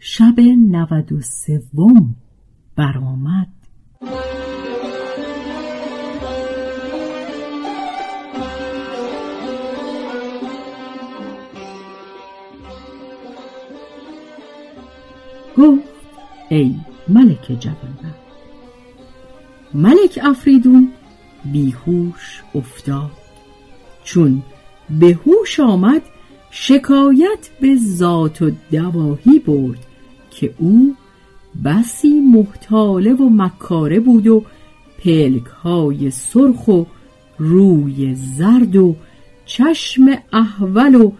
شب نود و سوم برآمد. گفت ای ملک جوانبخت ملک افریدون بیهوش افتاد. چون به هوش آمد شکایت به ذات و دواهی برد. که او بسی محتاله و مکاره بود و پلک های سرخ و روی زرد و چشم احول و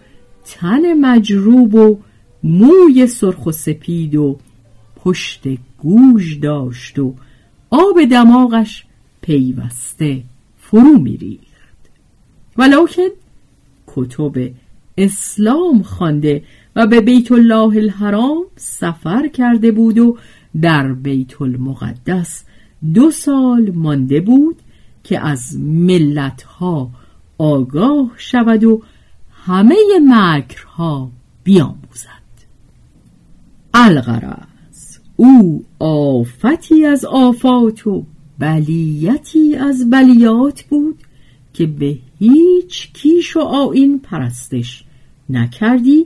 تن مجروب و موی سرخ و سپید و پشت گوژ داشت و آب دماغش پیوسته فرو میریخت. ولکن کتب اسلام خوانده و به بیت الله الحرام سفر کرده بود و در بیت المقدس دو سال مانده بود که از ملتها آگاه شود و همه مکرها بیاموزد. الغرض او آفتی از آفات و بلیتی از بلیات بود که به هیچ کیش و آین پرستش نکردی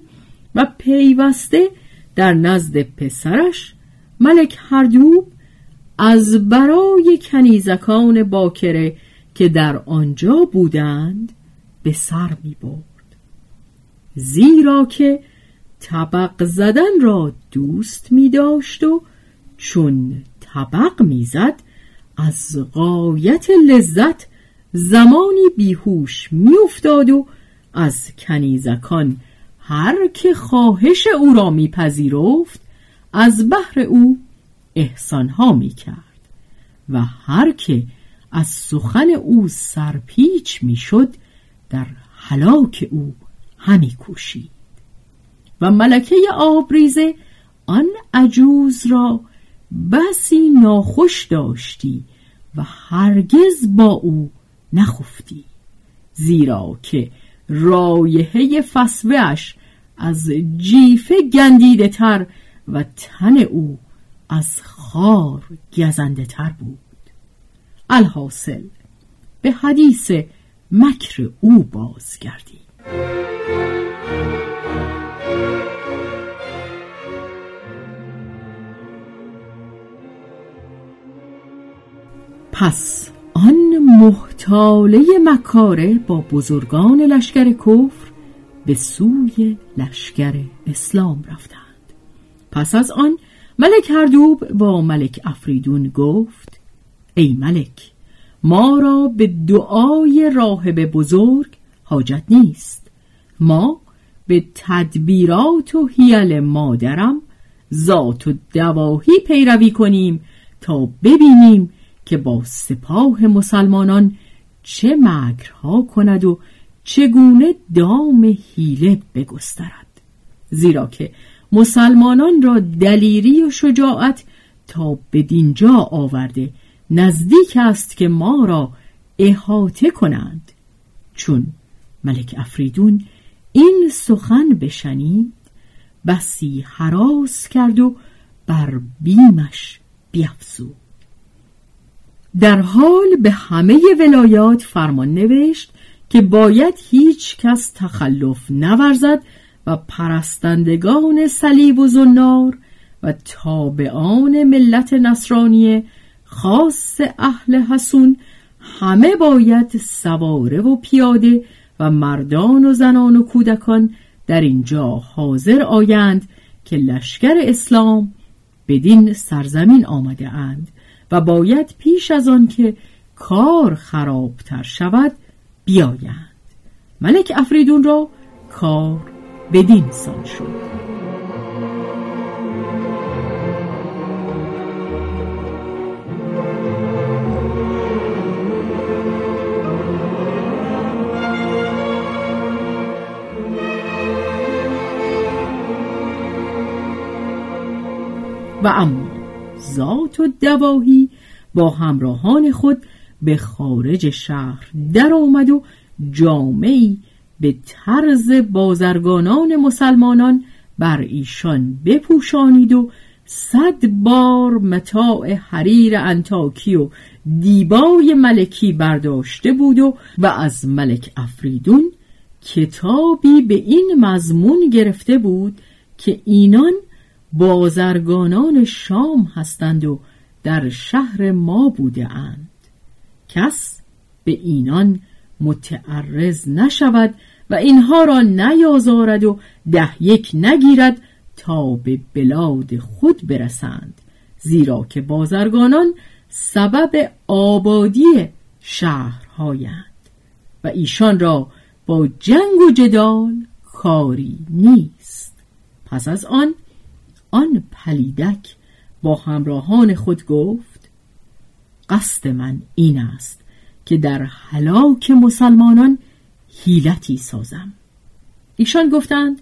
و پیوسته در نزد پسرش ملک هردوب از برای کنیزکان باکره که در آنجا بودند به سر می برد زیرا که طبق زدن را دوست می داشت و چون طبق می‌زد از قایت لذت زمانی بیهوش میافتاد و از کنیزکان هر که خواهش او را میپذیرفت از بحر او احسانها می‌کرد و هر که از سخن او سرپیچ می‌شد در حلاک او همی کوشید. و ملکه آبریزه آن عجوز را بسی ناخوش داشتی و هرگز با او نخفتی زیرا که رایحه فسوهش از جیفه گندیده تر و تن او از خار گزنده تر بود. الحاصل به حدیث مکر او بازگردی. پس محتاله مکاره با بزرگان لشکر کفر به سوی لشکر اسلام رفتند. پس از آن ملک هردوب با ملک افریدون گفت ای ملک ما را به دعای راهب بزرگ حاجت نیست. ما به تدبیرات و حیل مادرم ذات و دواهی پیروی کنیم تا ببینیم که با سپاه مسلمانان چه مکرها کند و چگونه دام حیله بگسترد. زیرا که مسلمانان را دلیری و شجاعت تا به دینجا آورده نزدیک است که ما را احاطه کنند. چون ملک افریدون این سخن بشنید بسی حراس کرد و بر بیمش بیافزود در حال به همه ولایات فرمان نوشت که باید هیچ کس تخلف نورزد و پرستندگان صلیب و زنار و تابعان ملت نصرانیه خاص اهل حسون همه باید سواره و پیاده و مردان و زنان و کودکان در اینجا حاضر آیند که لشکر اسلام بدین سرزمین آمده اند. و باید پیش از آن که کار خرابتر شود بیایند. ملک افریدون را کار بدین سان شد. و اما ذات و دواهی با همراهان خود به خارج شهر در آمد و جامعی به طرز بازرگانان مسلمانان بر ایشان بپوشانید و صد بار متاع حریر انتاکی و دیبای ملکی برداشته بود و و از ملک افریدون کتابی به این مضمون گرفته بود که اینان بازرگانان شام هستند و در شهر ما بوده اند. کس به اینان متعرض نشود و اینها را نیازارد و ده یک نگیرد تا به بلاد خود برسند زیرا که بازرگانان سبب آبادی شهرهایند و ایشان را با جنگ و جدال کاری نیست. پس از آن آن پلیدک با همراهان خود گفت قصد من این است که در هلاک مسلمانان حیلتی سازم. ایشان گفتند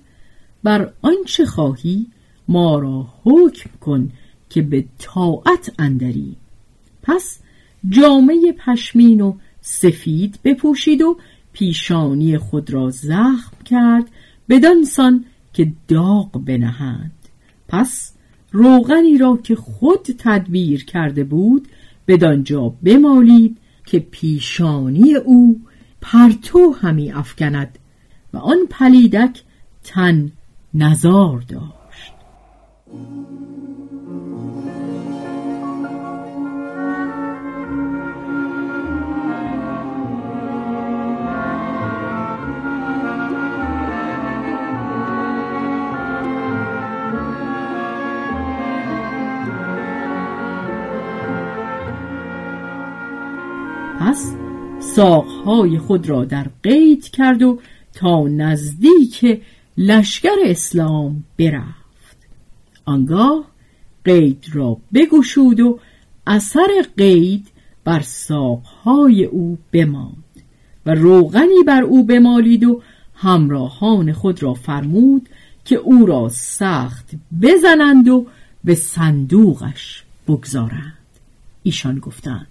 بر آنچه خواهی ما را حکم کن که به طاعت اندری. پس جامعه پشمین و سفید بپوشید و پیشانی خود را زخم کرد بدانسان که داغ بنهند. پس روغنی را که خود تدبیر کرده بود بدانجا بمالید که پیشانی او پرتو همی افکند و آن پلیدک تن نزار داشت. پس ساقهای خود را در قید کرد و تا نزدیک لشکر اسلام برفت. آنگاه قید را بگشود و اثر قید بر ساقهای او بماند و روغنی بر او بمالید و همراهان خود را فرمود که او را سخت بزنند و به صندوقش بگذارند. ایشان گفتند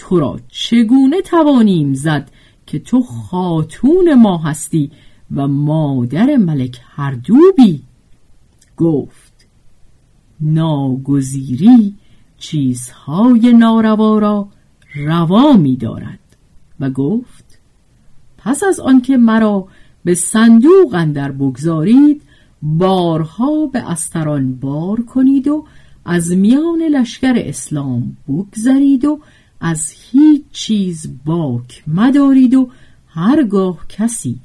تو را چگونه توانیم زد که تو خاتون ما هستی و مادر ملک هردوبی گفت ناگزیری چیزهای ناروا را روا می دارد. و گفت پس از آنکه مرا به صندوق اندر بگذارید بارها به استران بار کنید و از میان لشکر اسلام بگذرید و از هیچ چیز باک مدارید و هرگاه کسی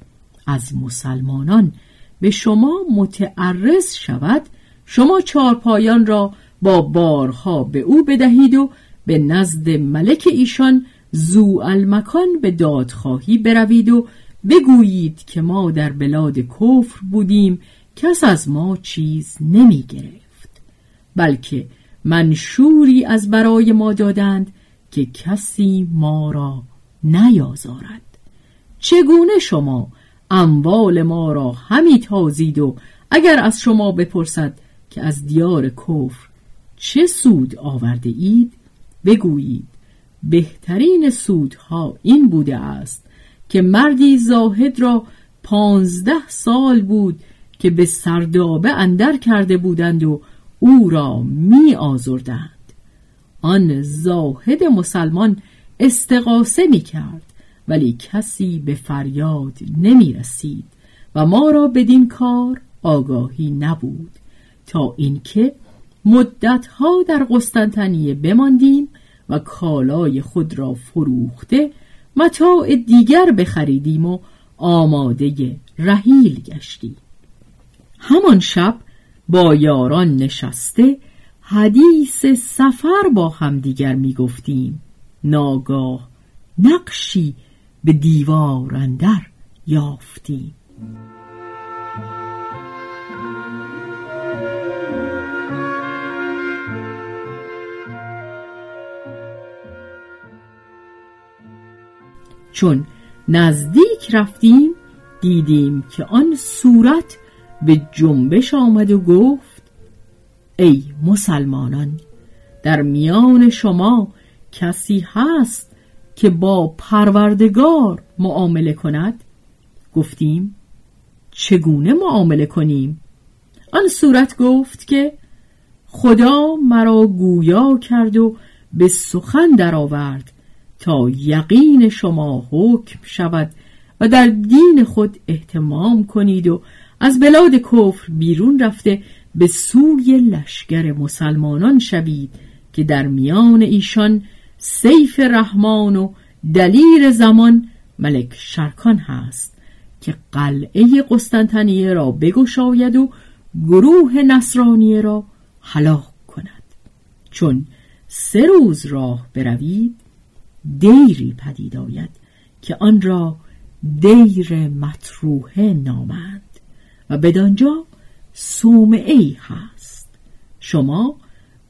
از مسلمانان به شما متعرض شود شما چارپایان را با بارها به او بدهید و به نزد ملک ایشان زو المکان به دادخواهی بروید و بگویید که ما در بلاد کفر بودیم کس از ما چیز نمی گرفت بلکه منشوری از برای ما دادند که کسی ما را نیازارد. چگونه شما اموال ما را همی تازید و اگر از شما بپرسد که از دیار کفر چه سود آورده اید بگویید بهترین سودها این بوده است که مردی زاهد را پانزده سال بود که به سردابه اندر کرده بودند و او را می آزردند. آن زاهد مسلمان استقاسه می کرد ولی کسی به فریاد نمی رسید و ما را بدین کار آگاهی نبود. تا اینکه مدتها در قسطنطنیه بماندیم و کالای خود را فروخته متاع دیگر بخریدیم و آماده رحیل گشتیم. همان شب با یاران نشسته حدیث سفر با همدیگر می گفتیم ناگاه نقشی به دیوار اندر یافتیم. چون نزدیک رفتیم دیدیم که آن صورت به جنبش آمد و گفت ای مسلمانان در میان شما کسی هست که با پروردگار معامله کند؟ گفتیم چگونه معامله کنیم؟ آن صورت گفت که خدا مرا گویا کرد و به سخن درآورد تا یقین شما حکم شود و در دین خود احتمام کنید و از بلاد کفر بیرون رفته به سوی لشکر مسلمانان شوید که در میان ایشان سیف رحمان و دلیر زمان ملک شرکان هست که قلعه قسطنطنیه را بگشاید و گروه نصرانیه را هلاک کند. چون سه روز راه بروید دیری پدید آید که آن را دیر مطروحه نامند و بدانجا ای هست. شما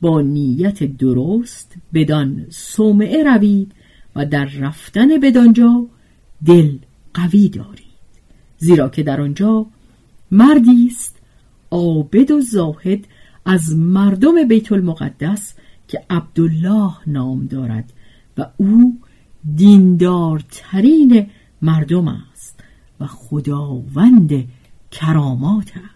با نیت درست بدان صومعه روید و در رفتن بدانجا دل قوی دارید. زیرا که در آنجا مردی است عابد و زاهد از مردم بیت المقدس که عبدالله نام دارد و او دیندارترین مردم است و خداوند کرامات است.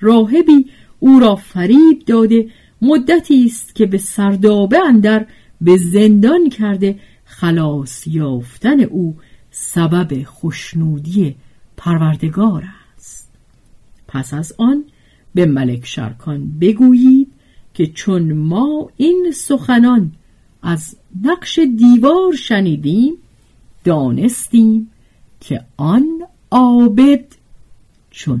راهبی او را فریب داده. مدتی است که به سردابه اندر به زندان کرده خلاص یافتن او سبب خوشنودی پروردگار است. پس از آن به ملک شرکان بگویید که چون ما این سخنان از نقش دیوار شنیدیم دانستیم که آن عابد چون